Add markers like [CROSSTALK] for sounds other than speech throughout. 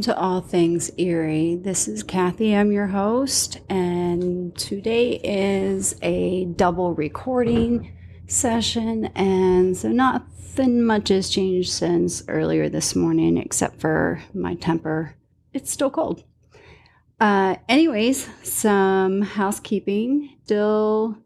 Welcome to All Things Erie. This is Kathy. I'm your host, and today is a double recording session. And so, nothing much has changed since earlier this morning, except for my temper. It's still cold. Uh, anyways, some housekeeping. Still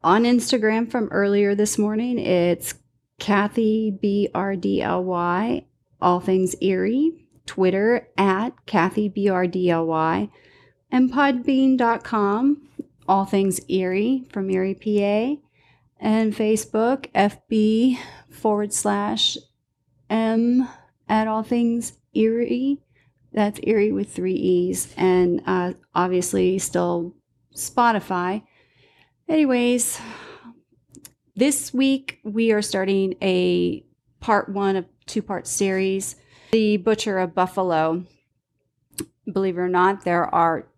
on Instagram from earlier this morning. It's Kathy B R D L Y, All Things Erie. Twitter at Kathy BRDLY, and Podbean.com, all things Erie from Erie, PA, and Facebook, FB forward slash M at all things Erie. That's Erie with three E's, and uh, obviously still Spotify. Anyways, this week we are starting a part one of two part series the butcher of Buffalo. Believe it or not, there are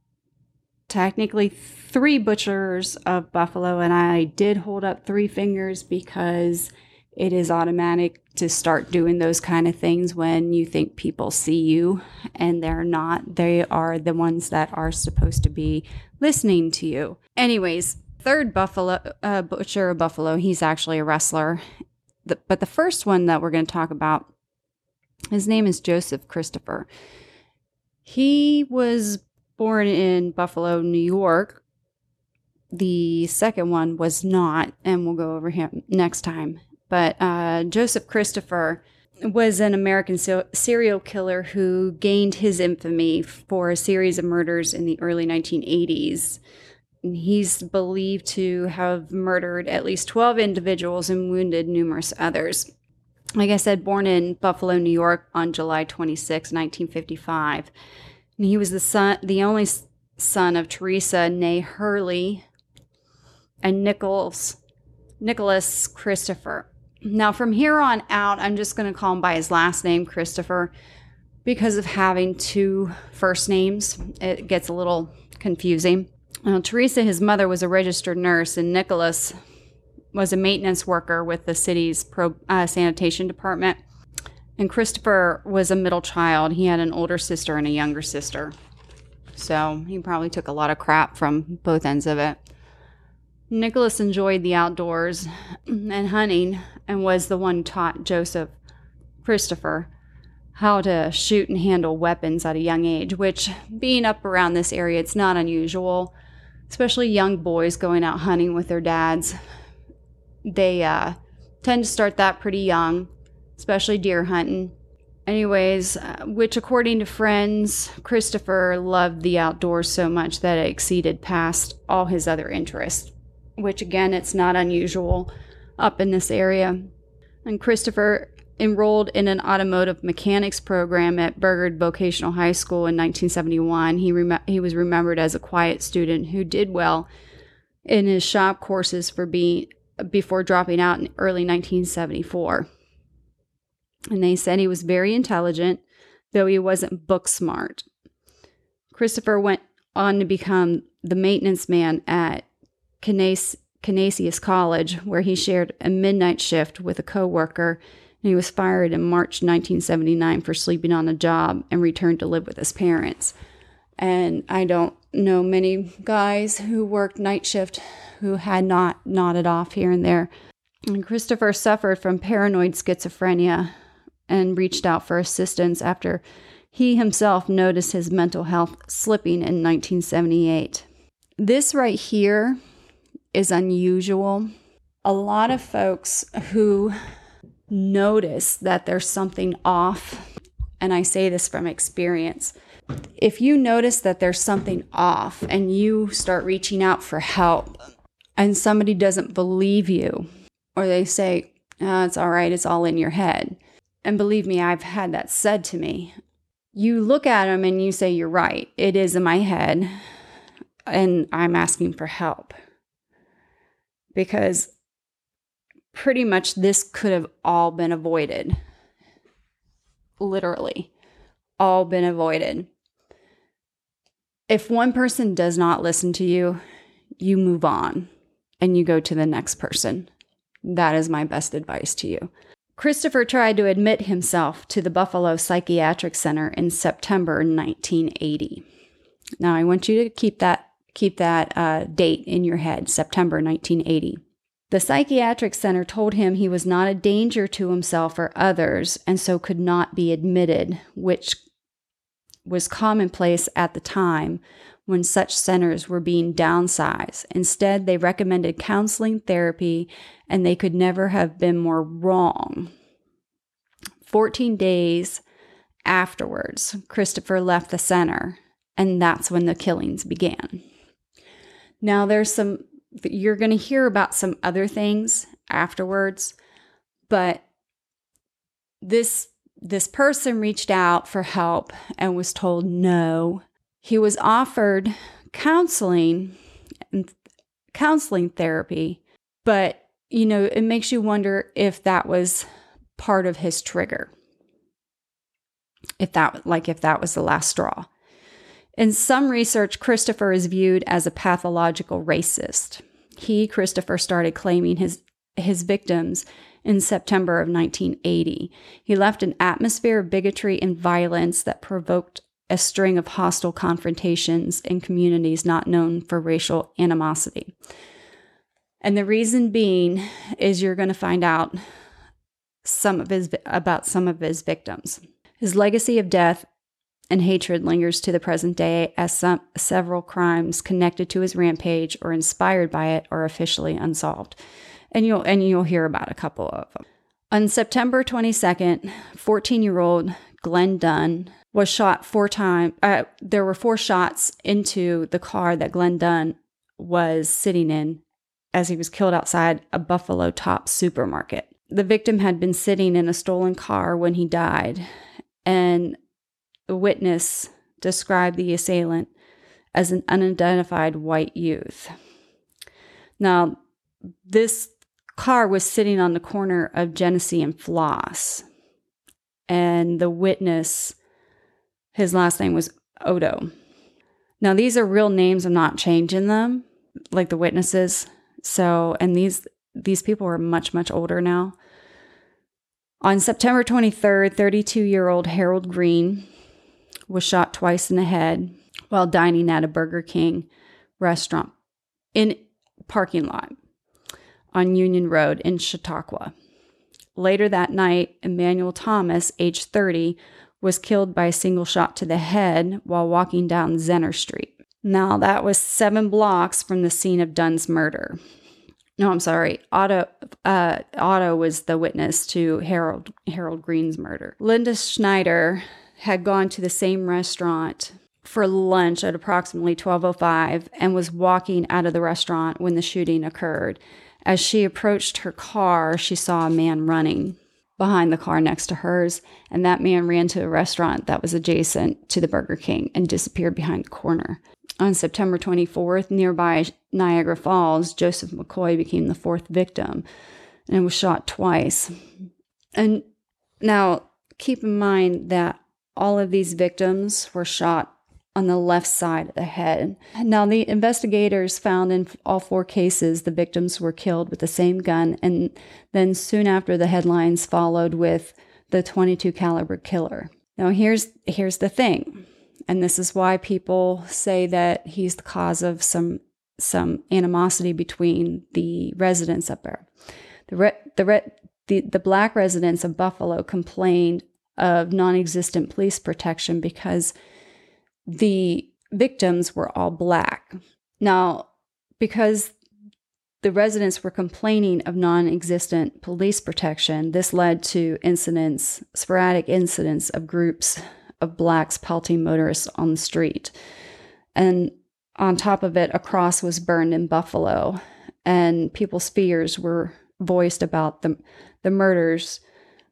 technically three butchers of Buffalo, and I did hold up three fingers because it is automatic to start doing those kind of things when you think people see you and they're not. They are the ones that are supposed to be listening to you. Anyways, third Buffalo uh, butcher of Buffalo, he's actually a wrestler. The, but the first one that we're going to talk about his name is Joseph Christopher. He was born in Buffalo, New York. The second one was not, and we'll go over him next time. But uh, Joseph Christopher was an American serial killer who gained his infamy for a series of murders in the early 1980s. He's believed to have murdered at least 12 individuals and wounded numerous others like I said, born in Buffalo, New York on July 26, 1955. And he was the son, the only son of Teresa Nay Hurley and Nichols, Nicholas Christopher. Now, from here on out, I'm just going to call him by his last name, Christopher, because of having two first names. It gets a little confusing. Now, Teresa, his mother, was a registered nurse, and Nicholas was a maintenance worker with the city's pro, uh, sanitation department. And Christopher was a middle child. He had an older sister and a younger sister. So he probably took a lot of crap from both ends of it. Nicholas enjoyed the outdoors and hunting and was the one taught Joseph Christopher how to shoot and handle weapons at a young age, which being up around this area, it's not unusual, especially young boys going out hunting with their dads they uh, tend to start that pretty young, especially deer hunting. Anyways, uh, which according to friends, Christopher loved the outdoors so much that it exceeded past all his other interests, which again, it's not unusual up in this area. And Christopher enrolled in an automotive mechanics program at Burgard Vocational High School in 1971. He, rem- he was remembered as a quiet student who did well in his shop courses for being before dropping out in early 1974. And they said he was very intelligent, though he wasn't book smart. Christopher went on to become the maintenance man at Canisius College, where he shared a midnight shift with a coworker. And he was fired in March 1979 for sleeping on the job and returned to live with his parents. And I don't know many guys who worked night shift who had not nodded off here and there. And Christopher suffered from paranoid schizophrenia and reached out for assistance after he himself noticed his mental health slipping in 1978. This right here is unusual. A lot of folks who notice that there's something off, and I say this from experience, if you notice that there's something off and you start reaching out for help and somebody doesn't believe you or they say, oh, it's all right, it's all in your head. And believe me, I've had that said to me. You look at them and you say, You're right, it is in my head, and I'm asking for help. Because pretty much this could have all been avoided. Literally, all been avoided if one person does not listen to you, you move on and you go to the next person. That is my best advice to you. Christopher tried to admit himself to the Buffalo Psychiatric Center in September 1980. Now, I want you to keep that keep that uh, date in your head, September 1980. The psychiatric center told him he was not a danger to himself or others and so could not be admitted, which was commonplace at the time when such centers were being downsized. Instead, they recommended counseling therapy, and they could never have been more wrong. 14 days afterwards, Christopher left the center, and that's when the killings began. Now, there's some you're going to hear about some other things afterwards, but this this person reached out for help and was told no. He was offered counseling and counseling therapy, but you know, it makes you wonder if that was part of his trigger. If that like if that was the last straw. In some research, Christopher is viewed as a pathological racist. He, Christopher, started claiming his, his victims in September of 1980. He left an atmosphere of bigotry and violence that provoked a string of hostile confrontations in communities not known for racial animosity. And the reason being is you're going to find out some of his about some of his victims. His legacy of death and hatred lingers to the present day as some, several crimes connected to his rampage or inspired by it are officially unsolved. And you'll and you'll hear about a couple of them. On September 22nd, 14-year-old Glenn Dunn was shot four times. Uh, there were four shots into the car that Glenn Dunn was sitting in as he was killed outside a Buffalo Top supermarket. The victim had been sitting in a stolen car when he died, and the witness described the assailant as an unidentified white youth. Now, this car was sitting on the corner of Genesee and Floss, and the witness, his last name was Odo. Now, these are real names. I'm not changing them, like the witnesses. So, and these these people are much much older now. On September 23rd, 32 year old Harold Green was shot twice in the head while dining at a Burger King restaurant in parking lot on Union Road in Cheektowaga. Later that night, Emmanuel Thomas, age 30, was killed by a single shot to the head while walking down Zenner Street. Now, that was seven blocks from the scene of Dunn's murder. No, I'm sorry. Otto, uh, Otto was the witness to Harold Harold Green's murder. Linda Schneider had gone to the same restaurant for lunch at approximately 12:05 and was walking out of the restaurant when the shooting occurred. As she approached her car, she saw a man running behind the car next to hers, and that man ran to a restaurant that was adjacent to the Burger King and disappeared behind the corner. On September 24th, nearby Niagara Falls, Joseph McCoy became the fourth victim and was shot twice. And now keep in mind that all of these victims were shot on the left side of the head. Now, the investigators found in all four cases the victims were killed with the same gun, and then soon after the headlines followed with the 22 caliber killer. Now, here's here's the thing, and this is why people say that he's the cause of some some animosity between the residents up there. The re- the re- the, the black residents of Buffalo complained of non existent police protection because the victims were all black. Now, because the residents were complaining of non existent police protection, this led to incidents, sporadic incidents of groups of blacks pelting motorists on the street. And on top of it, a cross was burned in Buffalo, and people's fears were voiced about the, the murders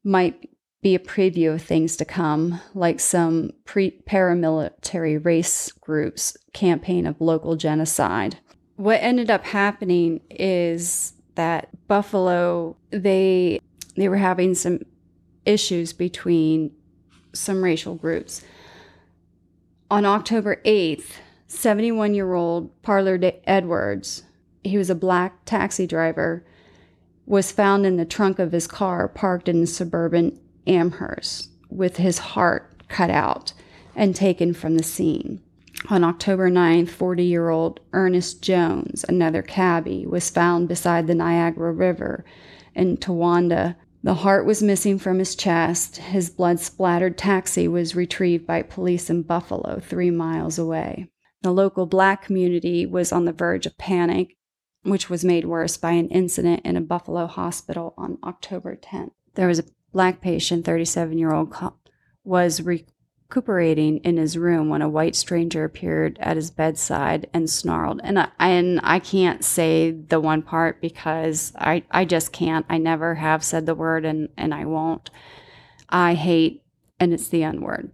might be a preview of things to come, like some pre- paramilitary race groups' campaign of local genocide. What ended up happening is that Buffalo they they were having some issues between some racial groups. On October 8th, 71 year old Parler Edwards, he was a black taxi driver, was found in the trunk of his car parked in a suburban Amherst with his heart cut out and taken from the scene. On October 9th, 40 year old Ernest Jones, another cabbie, was found beside the Niagara River in Tonawanda. The heart was missing from his chest. His blood splattered taxi was retrieved by police in Buffalo, three miles away. The local black community was on the verge of panic, which was made worse by an incident in a Buffalo hospital on October 10th. There was a black patient, 37 year old, was recuperating in his room when a white stranger appeared at his bedside and snarled. And I, and I can't say the one part because I, I just can't. I never have said the word and, and I won't. I hate, and it's the N word.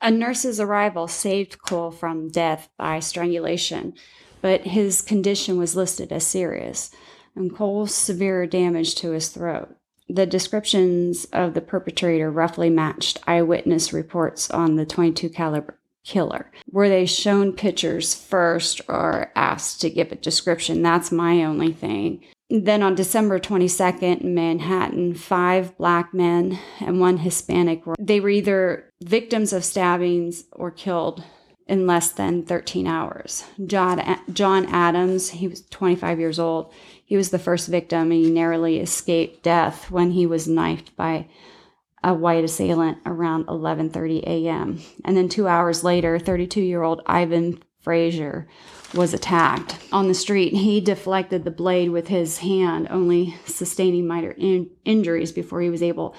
A nurse's arrival saved Cole from death by strangulation, but his condition was listed as serious, and Cole's severe damage to his throat. The descriptions of the perpetrator roughly matched eyewitness reports on the 22 caliber killer. Were they shown pictures first or asked to give a description? That's my only thing. Then on December 22nd in Manhattan, five black men and one Hispanic were they were either victims of stabbings or killed in less than 13 hours. John, John Adams, he was 25 years old. He was the first victim and he narrowly escaped death when he was knifed by a white assailant around 11:30 a.m. And then 2 hours later, 32-year-old Ivan Frazier was attacked on the street. He deflected the blade with his hand, only sustaining minor in- injuries before he was able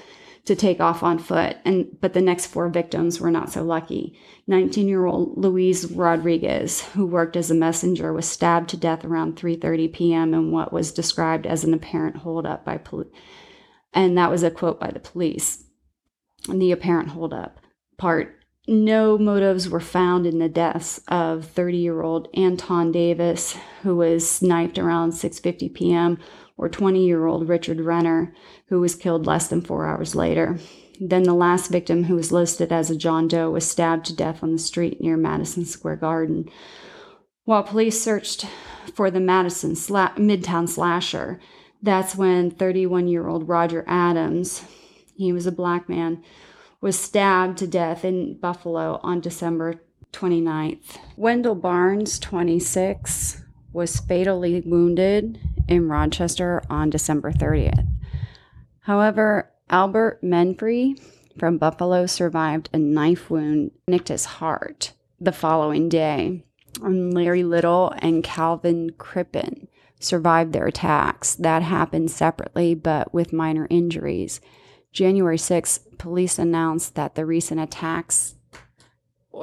to take off on foot. And but the next four victims were not so lucky. 19-year-old Luis Rodriguez, who worked as a messenger, was stabbed to death around 3:30 p.m. in what was described as an apparent holdup by police. And that was a quote by the police. And the apparent holdup part no motives were found in the deaths of 30-year-old Anton Davis, who was sniped around 6:50 p.m., or 20-year-old Richard Renner, who was killed less than 4 hours later. Then the last victim, who was listed as a John Doe, was stabbed to death on the street near Madison Square Garden. While police searched for the Madison sla- Midtown slasher, that's when 31 year old Roger Adams, he was a black man, was stabbed to death in Buffalo on December 29th. Wendell Barnes, 26, was fatally wounded in Rochester on December 30th. However, Albert Menefee from Buffalo survived a knife wound nicked his heart the following day. And Larry Little and Calvin Crippen survived their attacks. That happened separately but with minor injuries. January 6th, police announced that the recent attacks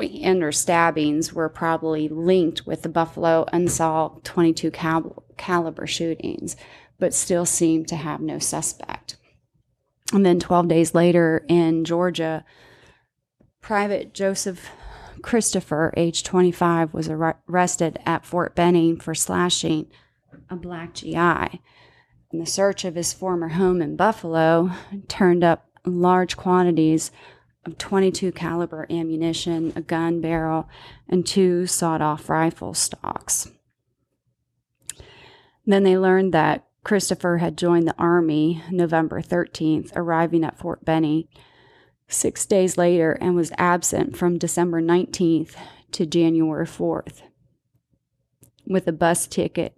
and or stabbings were probably linked with the Buffalo unsolved 22 cal- caliber shootings, but still seemed to have no suspect. And then 12 days later in Georgia, Private Joseph Christopher, age 25, was arrested at Fort Benning for slashing a black GI in the search of his former home in Buffalo, turned up large quantities of 22 caliber ammunition, a gun barrel, and two sawed-off rifle stocks. Then they learned that Christopher had joined the army November 13th, arriving at Fort Benning six days later and was absent from December 19th to January 4th with a bus ticket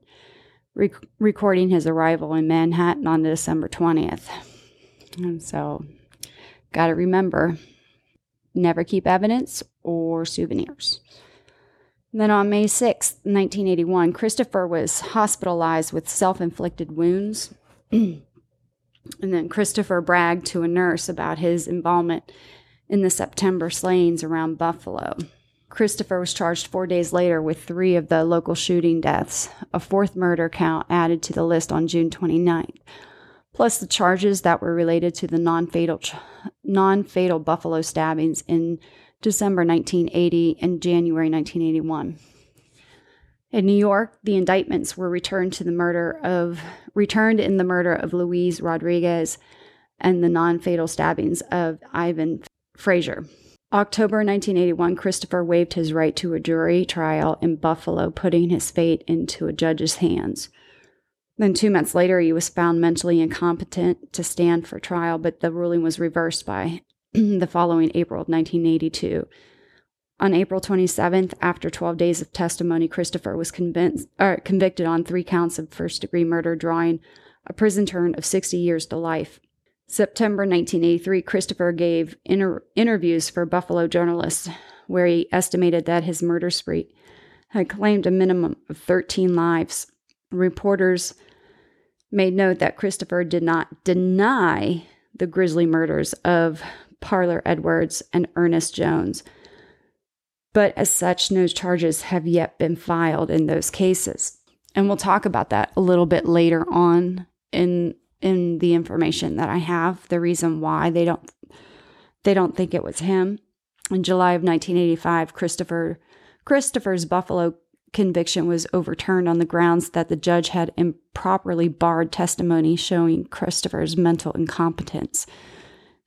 rec- recording his arrival in Manhattan on December 20th. And so, got to remember never keep evidence or souvenirs. Then on May 6, 1981, Christopher was hospitalized with self inflicted wounds. [CLEARS THROAT] and then Christopher bragged to a nurse about his involvement in the September slayings around Buffalo. Christopher was charged four days later with three of the local shooting deaths, a fourth murder count added to the list on June 29th, plus the charges that were related to the non-fatal, non-fatal Buffalo stabbings in December 1980 and January 1981. In New York, the indictments were returned to the murder of returned in the murder of Luis Rodriguez and the non-fatal stabbings of Ivan Frazier. October 1981, Christopher waived his right to a jury trial in Buffalo, putting his fate into a judge's hands. Then, two months later, he was found mentally incompetent to stand for trial, but the ruling was reversed by [CLEARS THROAT] the following April of 1982. On April 27th, after 12 days of testimony, Christopher was convinced, or convicted on three counts of first degree murder, drawing a prison term of 60 years to life. September 1983, Christopher gave inter- interviews for Buffalo journalists where he estimated that his murder spree had claimed a minimum of 13 lives. Reporters made note that Christopher did not deny the grisly murders of Parler Edwards and Ernest Jones, but as such, no charges have yet been filed in those cases. And we'll talk about that a little bit later on in in the information that I have, the reason why they don't they don't think it was him. In July of 1985, Christopher Christopher's Buffalo conviction was overturned on the grounds that the judge had improperly barred testimony showing Christopher's mental incompetence.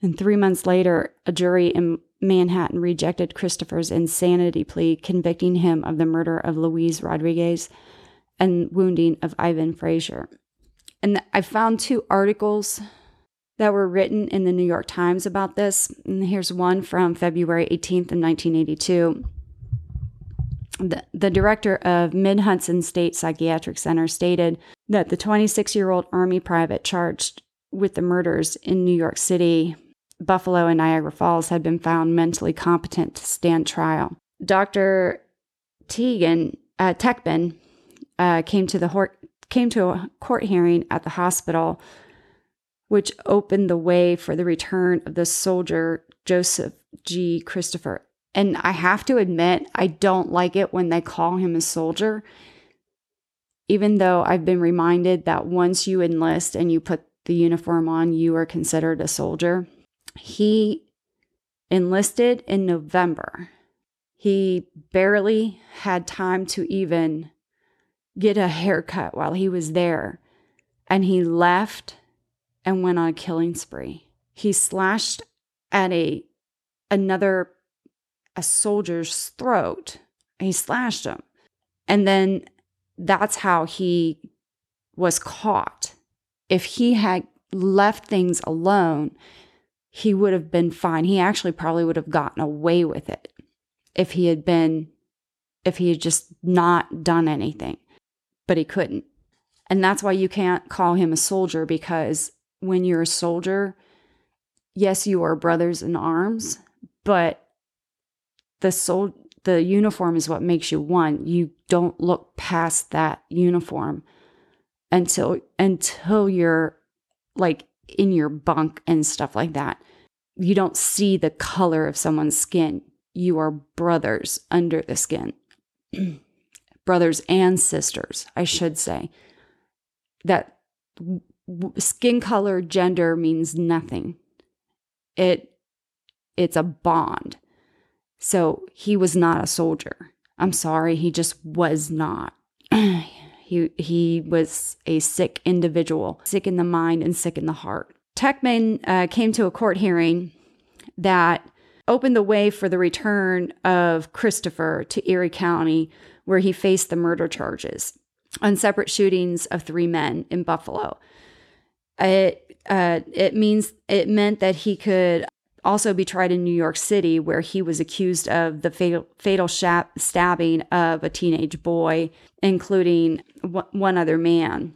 And three months later, a jury in Manhattan rejected Christopher's insanity plea, convicting him of the murder of Luis Rodriguez and wounding of Ivan Frazier. And I found two articles that were written in the New York Times about this. And here's one from February 18th of 1982. The, the director of Mid Hudson State Psychiatric Center stated that the 26 year old Army private charged with the murders in New York City, Buffalo, and Niagara Falls had been found mentally competent to stand trial. Dr. Tegan uh, uh, came to the came to a court hearing at the hospital, which opened the way for the return of the soldier Joseph G. Christopher. And I have to admit, I don't like it when they call him a soldier, even though I've been reminded that once you enlist and you put the uniform on, you are considered a soldier. He enlisted in November. He barely had time to even get a haircut while he was there. And he left and went on a killing spree. He slashed at a another a soldier's throat. He slashed him. And then that's how he was caught. If he had left things alone, he would have been fine. He actually probably would have gotten away with it if he had been, if he had just not done anything but he couldn't. And that's why you can't call him a soldier because when you're a soldier, yes, you are brothers in arms, but the sol- the uniform is what makes you one. You don't look past that uniform until until you're like in your bunk and stuff like that. You don't see the color of someone's skin. You are brothers under the skin. [CLEARS THROAT] brothers and sisters, I should say, that skin color, gender means nothing. It it's a bond. So he was not a soldier. I'm sorry, he just was not. [CLEARS THROAT] he he was a sick individual, sick in the mind and sick in the heart. Techman uh, came to a court hearing that opened the way for the return of Christopher to Erie County where he faced the murder charges on separate shootings of three men in Buffalo. It uh, it means it meant that he could also be tried in New York City, where he was accused of the fatal, fatal stabbing of a teenage boy, including w- one other man.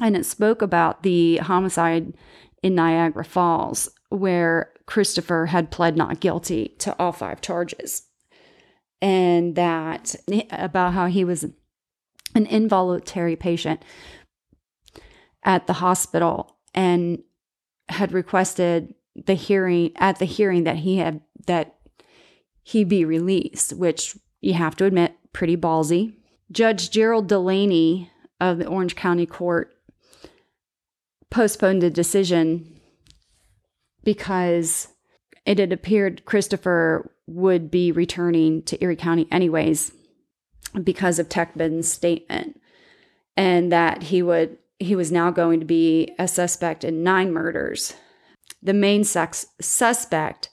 And it spoke about the homicide in Niagara Falls, where Christopher had pled not guilty to all five charges and that about how he was an involuntary patient at the hospital and had requested the hearing at the hearing that he had that he be released, which you have to admit, pretty ballsy. Judge Gerald Delaney of the Orange County Court postponed the decision because it had appeared Christopher would be returning to Erie County anyways because of Techman's statement and that he would he was now going to be a suspect in nine murders. The main sex, suspect,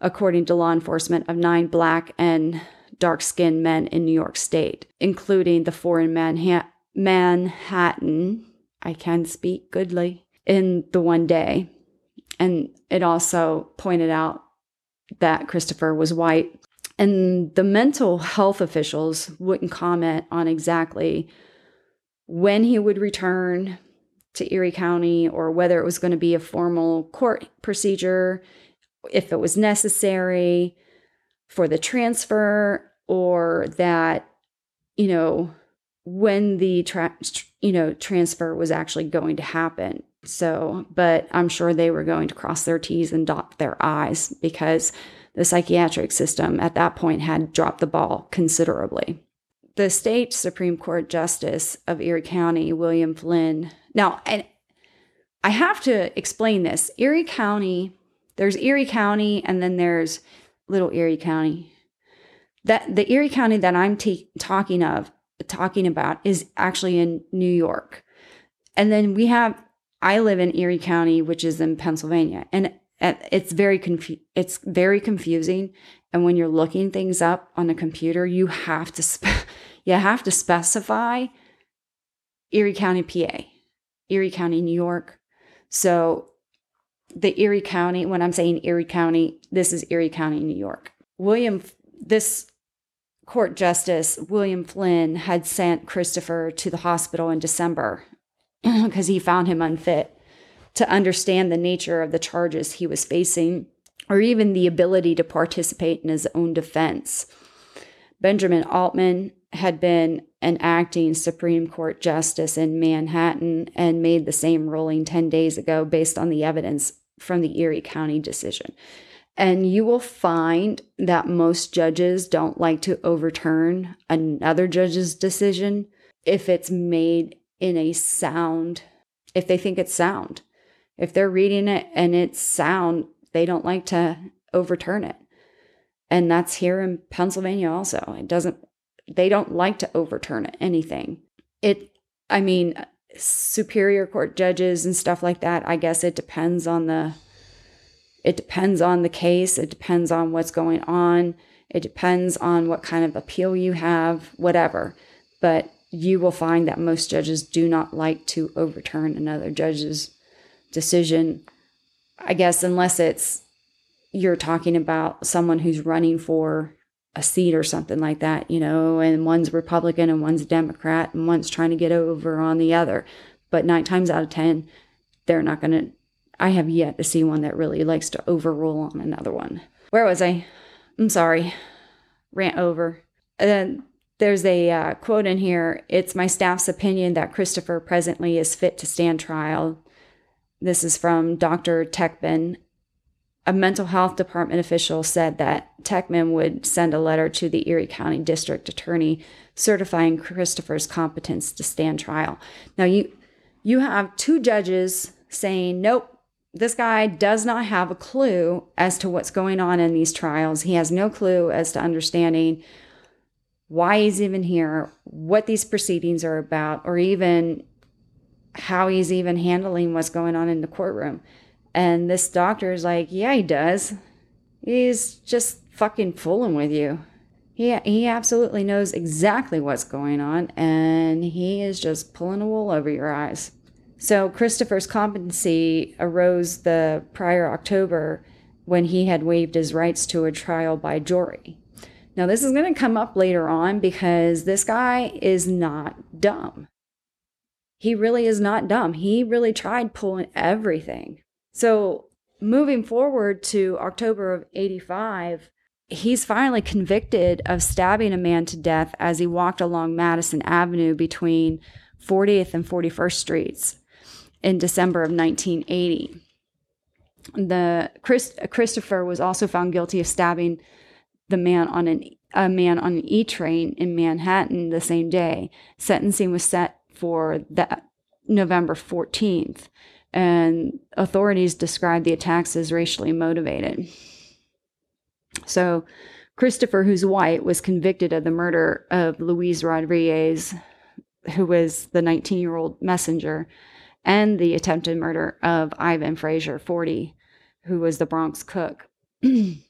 according to law enforcement, of nine black and dark skinned men in New York State, including the four in Manha- Manhattan. I can speak goodly in the one day. And it also pointed out that Christopher was white. And the mental health officials wouldn't comment on exactly when he would return to Erie County or whether it was going to be a formal court procedure, if it was necessary for the transfer, or that, you know, when the tra- you know transfer was actually going to happen. So, but I'm sure they were going to cross their T's and dot their I's because the psychiatric system at that point had dropped the ball considerably. The state Supreme Court Justice of Erie County, William Flynn. Now, and I have to explain this. Erie County, there's Erie County, and then there's Little Erie County. That the Erie County that I'm t- talking of, talking about, is actually in New York, and then we have. I live in Erie County, which is in Pennsylvania, and it's very confu- it's very confusing. And when you're looking things up on a computer, you have to spe- [LAUGHS] you have to specify Erie County, PA, Erie County, New York. So the Erie County, when I'm saying Erie County, this is Erie County, New York. William, this court justice, William Flynn, had sent Christopher to the hospital in December [CLEARS THROAT] because he found him unfit to understand the nature of the charges he was facing or even the ability to participate in his own defense. Benjamin Altman had been an acting Supreme Court justice in Manhattan and made the same ruling 10 days ago based on the evidence from the Erie County decision. And you will find that most judges don't like to overturn another judge's decision if it's made in a sound, if they think it's sound. If they're reading it and it's sound, they don't like to overturn it. And that's here in Pennsylvania also. It doesn't they don't like to overturn anything. It I mean superior court judges and stuff like that, I guess it depends on the it depends on the case, it depends on what's going on, it depends on what kind of appeal you have, whatever. But you will find that most judges do not like to overturn another judge's decision. I guess unless it's you're talking about someone who's running for a seat or something like that, you know, and one's Republican and one's Democrat and one's trying to get over on the other. But nine times out of 10, they're not going to. I have yet to see one that really likes to overrule on another one. Where was I? I'm sorry. Rant over. And there's a uh, quote in here It's my staff's opinion that Christopher presently is fit to stand trial. This is from Dr. Techman, a mental health department official said that Techman would send a letter to the Erie County District Attorney certifying Christopher's competence to stand trial. Now you you have two judges saying, "Nope, this guy does not have a clue as to what's going on in these trials. He has no clue as to understanding why he's even here, what these proceedings are about, or even how he's even handling what's going on in the courtroom." And this doctor is like, Yeah, he does. He's just fucking fooling with you. He, he absolutely knows exactly what's going on, and he is just pulling a wool over your eyes. So, Christopher's competency arose the prior October when he had waived his rights to a trial by jury. Now, this is going to come up later on because this guy is not dumb. He really is not dumb. He really tried pulling everything. So moving forward to October of 85, he's finally convicted of stabbing a man to death as he walked along Madison Avenue between 40th and 41st Streets in December of 1980. The Chris, Christopher was also found guilty of stabbing the man on an a man on an E train in Manhattan the same day. Sentencing was set for that November 14th and authorities described the attacks as racially motivated. So, Christopher, who's white, was convicted of the murder of Luis Rodriguez, who was the 19 year old messenger, and the attempted murder of Ivan Frazier, 40, who was the Bronx cook. [CLEARS THROAT]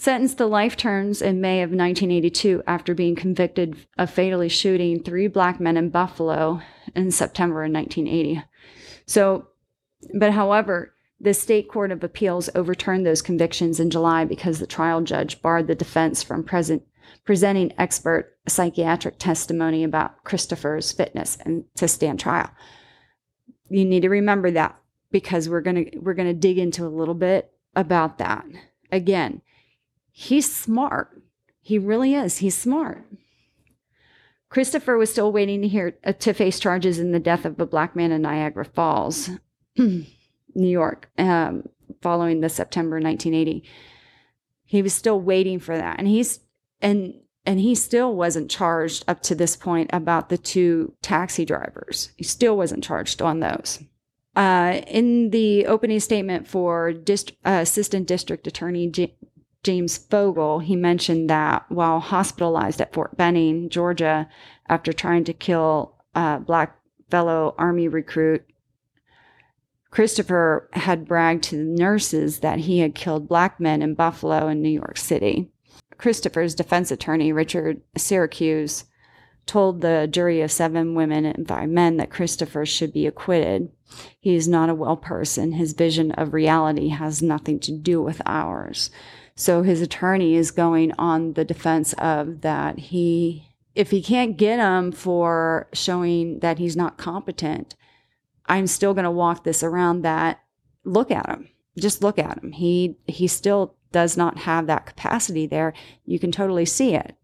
Sentenced to life terms in May of 1982 after being convicted of fatally shooting three black men in Buffalo in September of 1980. So, but however, the state court of appeals overturned those convictions in July because the trial judge barred the defense from present, presenting expert psychiatric testimony about Christopher's fitness and to stand trial. You need to remember that because we're going to we're going to dig into a little bit about that. Again, he's smart. He really is. He's smart. Christopher was still waiting to hear uh, to face charges in the death of a black man in Niagara Falls, [CLEARS THROAT] New York, um, following the September 1980. He was still waiting for that, and he's and and he still wasn't charged up to this point about the two taxi drivers. He still wasn't charged on those. Uh, in the opening statement for Dist- uh, Assistant District Attorney J- James Fogle, he mentioned that while hospitalized at Fort Benning, Georgia, after trying to kill a black fellow Army recruit, Christopher had bragged to the nurses that he had killed black men in Buffalo and New York City. Christopher's defense attorney, Richard Syracuse, told the jury of seven women and five men that Christopher should be acquitted. He is not a well person. His vision of reality has nothing to do with ours. So his attorney is going on the defense of that he, if he can't get him for showing that he's not competent, I'm still going to walk this around that look at him. Just look at him. He he still does not have that capacity there. You can totally see it.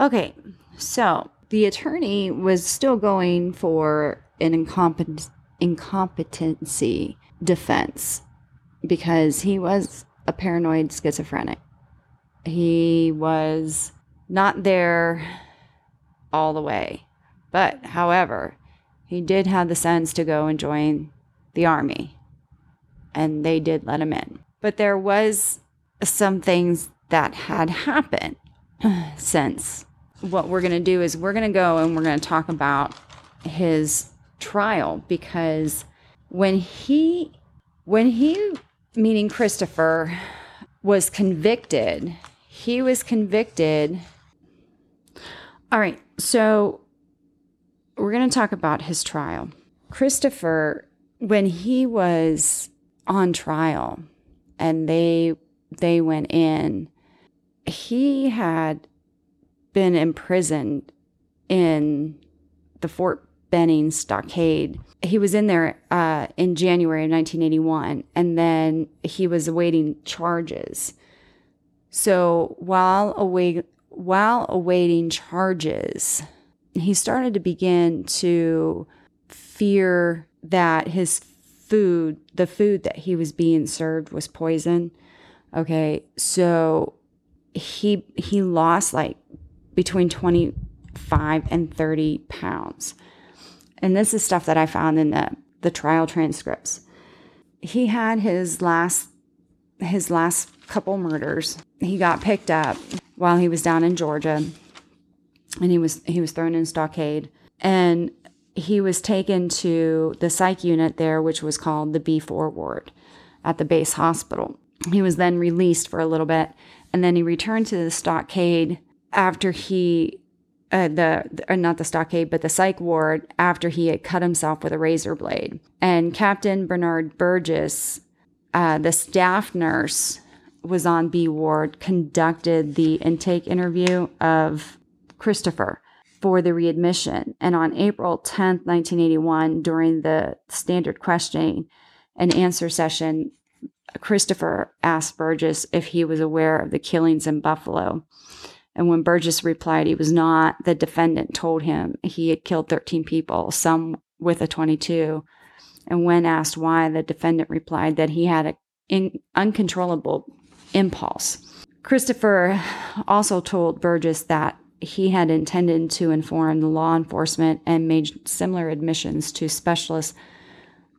Okay, so the attorney was still going for an incompetent, incompetency defense because he was a paranoid schizophrenic. He was not there all the way. But, however, he did have the sense to go and join the army, and they did let him in. But there was some things that had happened [SIGHS] since. What we're going to do is we're going to go and we're going to talk about his trial because when he when he meaning Christopher was convicted, he was convicted. All right, so we're going to talk about his trial. Christopher, when he was on trial and they they went in, he had been imprisoned in the Fort Benning stockade. He was in there uh, in January of 1981, and then he was awaiting charges. So while await, while awaiting charges, he started to begin to fear that his food, the food that he was being served, was poison. Okay, so he he lost like between 25 and 30 pounds. And this is stuff that I found in the, the trial transcripts. He had his last his last couple murders. He got picked up while he was down in Georgia and he was he was thrown in stockade and he was taken to the psych unit there which was called the B4 ward at the base hospital. He was then released for a little bit and then he returned to the stockade after he uh, the or not the stockade, but the psych ward after he had cut himself with a razor blade. And Captain Bernard Burgess, uh, the staff nurse, was on B ward, conducted the intake interview of Christopher for the readmission. And on April 10th, 1981, during the standard questioning and answer session, Christopher asked Burgess if he was aware of the killings in Buffalo. And when Burgess replied he was not, the defendant told him he had killed 13 people, some with a 22. And when asked why, the defendant replied that he had an uncontrollable impulse. Christopher also told Burgess that he had intended to inform the law enforcement and made similar admissions to specialist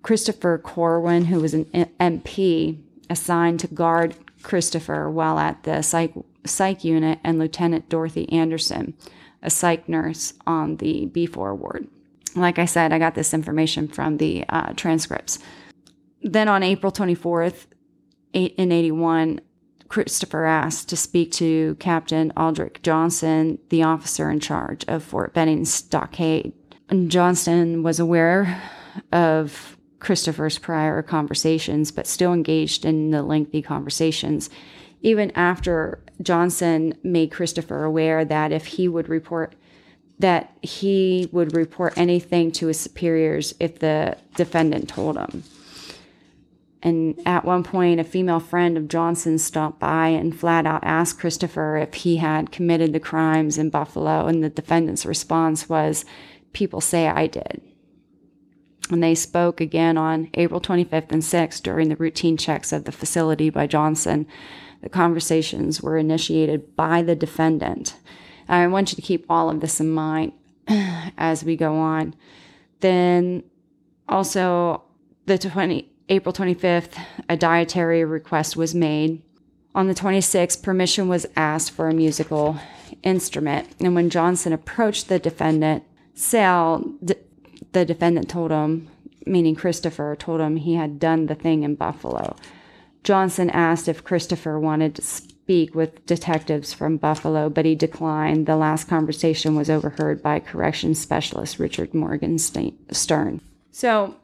Christopher Corwin, who was an MP assigned to guard Christopher while at the psych, psych unit, and Lieutenant Dorothy Anderson, a psych nurse on the B4 ward. Like I said, I got this information from the uh, transcripts. Then on April 24th, in 81, Christopher asked to speak to Captain Aldrich Johnson, the officer in charge of Fort Benning Stockade. And Johnston was aware of Christopher's prior conversations, but still engaged in the lengthy conversations. Even after Johnson made Christopher aware that if he would report that he would report anything to his superiors if the defendant told him. And at one point, a female friend of Johnson stopped by and flat out asked Christopher if he had committed the crimes in Buffalo. And the defendant's response was, People say I did. And they spoke again on April 25th and 6th during the routine checks of the facility by Johnson. The conversations were initiated by the defendant. I want you to keep all of this in mind [CLEARS THROAT] as we go on. Then also the 20 April 25th, a dietary request was made. On the 26th, permission was asked for a musical instrument. And when Johnson approached the defendant, Sal, the defendant told him, meaning Christopher, told him he had done the thing in Buffalo. Johnson asked if Christopher wanted to speak with detectives from Buffalo, but he declined. The last conversation was overheard by corrections specialist Richard Morgan Stern. So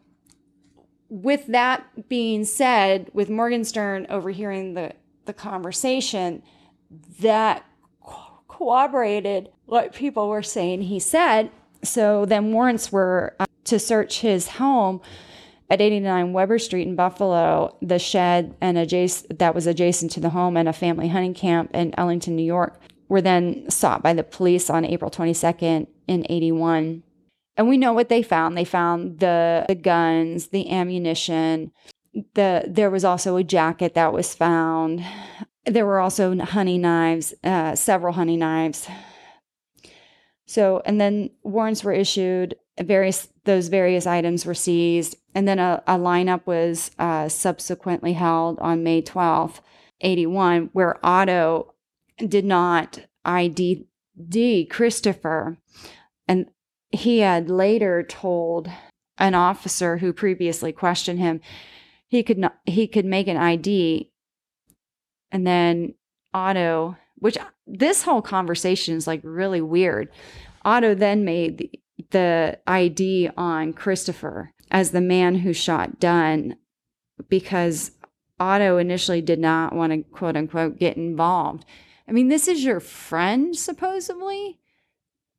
with that being said, with Morgan Stern overhearing the, the conversation, that co- corroborated what people were saying he said. So then warrants were uh, to search his home at 89 Weber Street in Buffalo, the shed and adjacent that was adjacent to the home and a family hunting camp in Ellington, New York, were then sought by the police on April 22nd in 81. And we know what they found. They found the, the guns, the ammunition. The there was also a jacket that was found. There were also hunting knives, uh, several hunting knives. So, and then warrants were issued. Various those various items were seized, and then a, a lineup was uh, subsequently held on May twelfth, eighty one, where Otto did not ID Christopher, and he had later told an officer who previously questioned him he could not he could make an ID and then Otto which this whole conversation is like really weird. Otto then made the, the ID on Christopher as the man who shot Dunn because Otto initially did not want to quote unquote get involved. I mean, this is your friend, supposedly.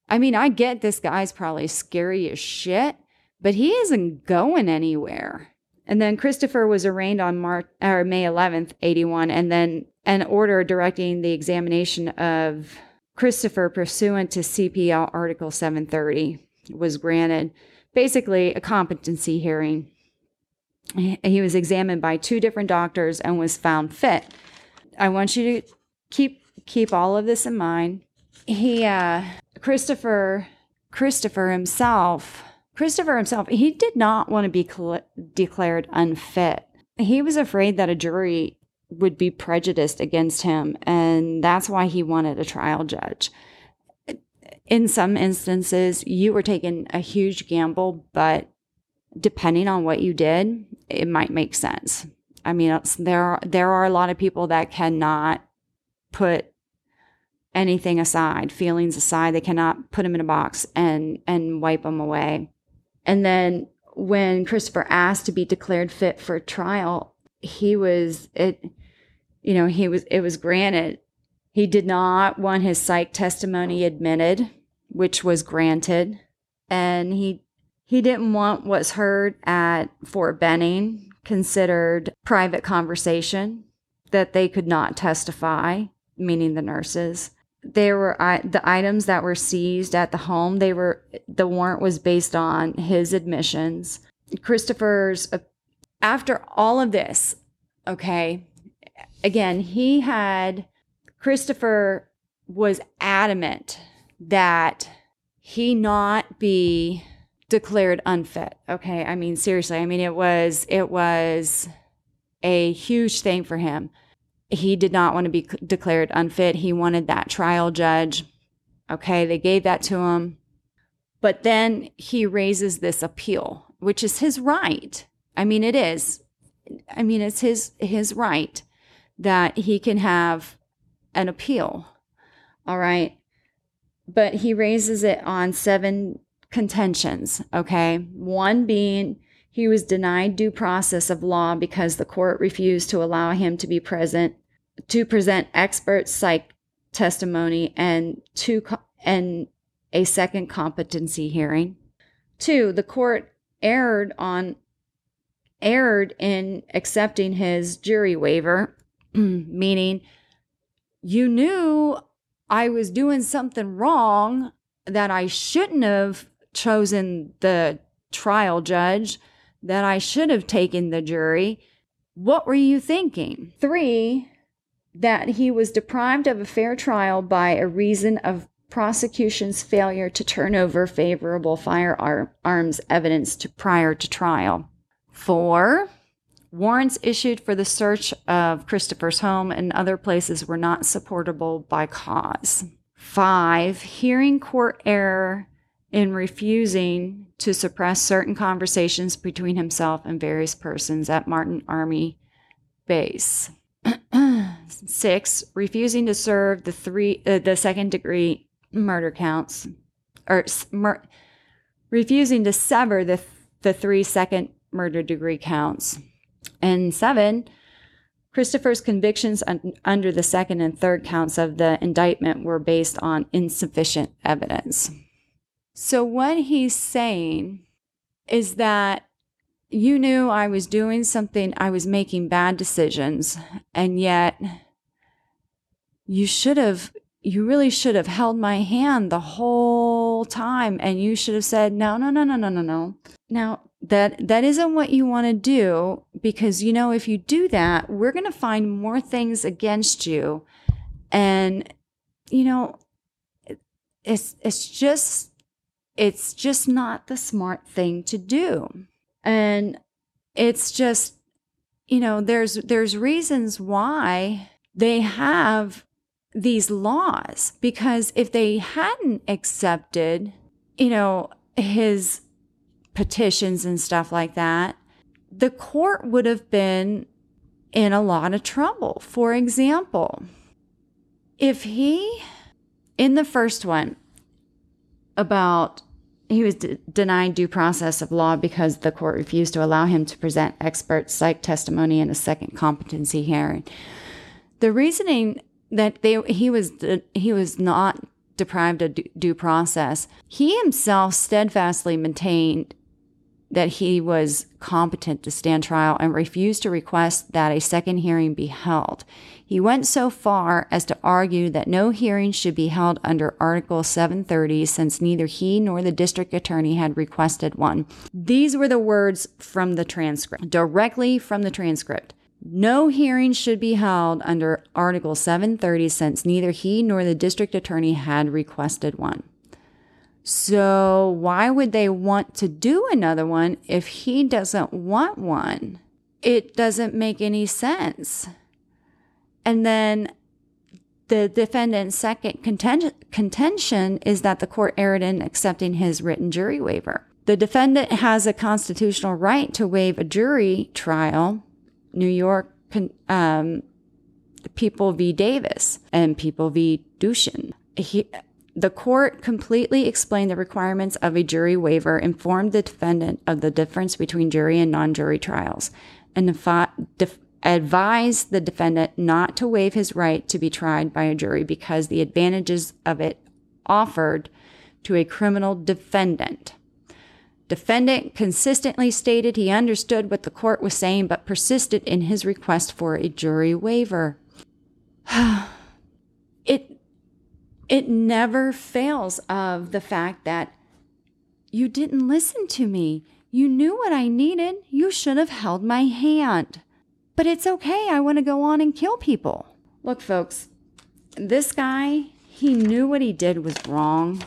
I mean, I get this guy's probably scary as shit, but he isn't going anywhere. And then Christopher was arraigned on March or May 11th, 81, and then an order directing the examination of Christopher pursuant to CPL Article 730 was granted. Basically, a competency hearing. He was examined by two different doctors and was found fit. I want you to keep keep all of this in mind. He uh, Christopher Christopher himself Christopher himself he did not want to be cl- declared unfit. He was afraid that a jury would be prejudiced against him and that's why he wanted a trial judge. In some instances you were taking a huge gamble but depending on what you did it might make sense. I mean there are, there are a lot of people that cannot put anything aside, feelings aside. They cannot put them in a box and and wipe them away. And then when Christopher asked to be declared fit for trial, he was it you know, he was it was granted. He did not want his psych testimony admitted, which was granted, and he he didn't want what's heard at Fort Benning considered private conversation that they could not testify, meaning the nurses. There were the items that were seized at the home they were the warrant was based on his admissions. Christopher's uh, after all of this okay again he had christopher was adamant that he not be declared unfit okay i mean seriously i mean it was it was a huge thing for him he did not want to be declared unfit. He wanted that trial judge. Okay, they gave that to him. But then he raises this appeal, which is his right. I mean, it is. I mean, it's his his right that he can have an appeal. All right. But he raises it on seven contentions. Okay. One being he was denied due process of law because the court refused to allow him to be present to present expert psych testimony and to and a second competency hearing. Two, the court erred on erred in accepting his jury waiver, [CLEARS THROAT] meaning you knew I was doing something wrong that I shouldn't have chosen the trial judge, that I should have taken the jury. What were you thinking? Three, that he was deprived of a fair trial by a reason of prosecution's failure to turn over favorable firearms evidence to prior to trial. Four, warrants issued for the search of Christopher's home and other places were not supportable by cause. Five, hearing court error in refusing to suppress certain conversations between himself and various persons at Martin Army Base. [CLEARS THROAT] Six, refusing to serve the three uh, the second degree murder counts, or mur- refusing to sever the the three second murder degree counts. And seven, Christopher's convictions un- under the second and third counts of the indictment were based on insufficient evidence. So, what he's saying is that you knew I was doing something, I was making bad decisions, and yet you should have, you really should have held my hand the whole time and you should have said, no, no, no, no, no, no, no. Now, that that isn't what you want to do because you know if you do that we're going to find more things against you and you know it's it's just it's just not the smart thing to do and it's just, you know, there's there's reasons why they have these laws because if they hadn't accepted, you know, his petitions and stuff like that, the court would have been in a lot of trouble. For example, if he, in the first one about he was d- denied due process of law because the court refused to allow him to present expert psych testimony in a second competency hearing. The reasoning that they he was he was not deprived of due process. He himself steadfastly maintained that he was competent to stand trial and refused to request that a second hearing be held. He went so far as to argue that no hearing should be held under Article 730 since neither he nor the district attorney had requested one. These were the words from the transcript, directly from the transcript. No hearing should be held under Article 730 since neither he nor the district attorney had requested one. So, why would they want to do another one if he doesn't want one? It doesn't make any sense. And then the defendant's second contention, contention is that the court erred in accepting his written jury waiver. The defendant has a constitutional right to waive a jury trial. New York um, People v. Davis and People v. Dushin. He, the court completely explained the requirements of a jury waiver, informed the defendant of the difference between jury and non jury trials, and advised the defendant not to waive his right to be tried by a jury because the advantages of it offered to a criminal defendant. Defendant consistently stated he understood what the court was saying but persisted in his request for a jury waiver. [SIGHS] it it never fails of the fact that you didn't listen to me. You knew what I needed. You should have held my hand. But it's okay. I want to go on and kill people. Look, folks, this guy, he knew what he did was wrong.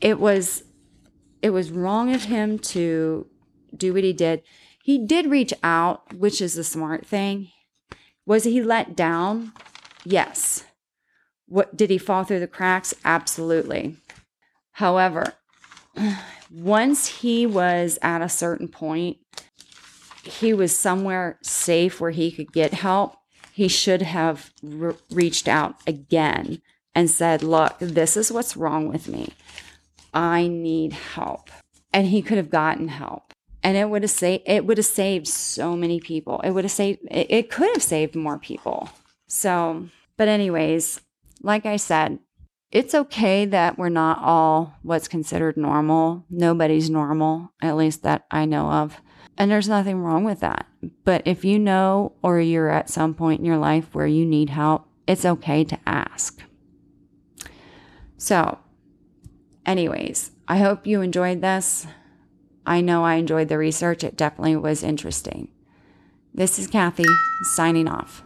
It was it was wrong of him to do what he did. He did reach out, which is the smart thing. Was he let down? Yes. What did he fall through the cracks? Absolutely. However, [SIGHS] once he was at a certain point, he was somewhere safe where he could get help. He should have re- reached out again and said, Look, this is what's wrong with me. I need help. And he could have gotten help. And it would have saved it would have saved so many people. It would have saved it, it could have saved more people. So, but anyways, like I said, it's okay that we're not all what's considered normal. Nobody's normal, at least that I know of. And there's nothing wrong with that. But if you know or you're at some point in your life where you need help, it's okay to ask. So, anyways, I hope you enjoyed this. I know I enjoyed the research, it definitely was interesting. This is Kathy signing off.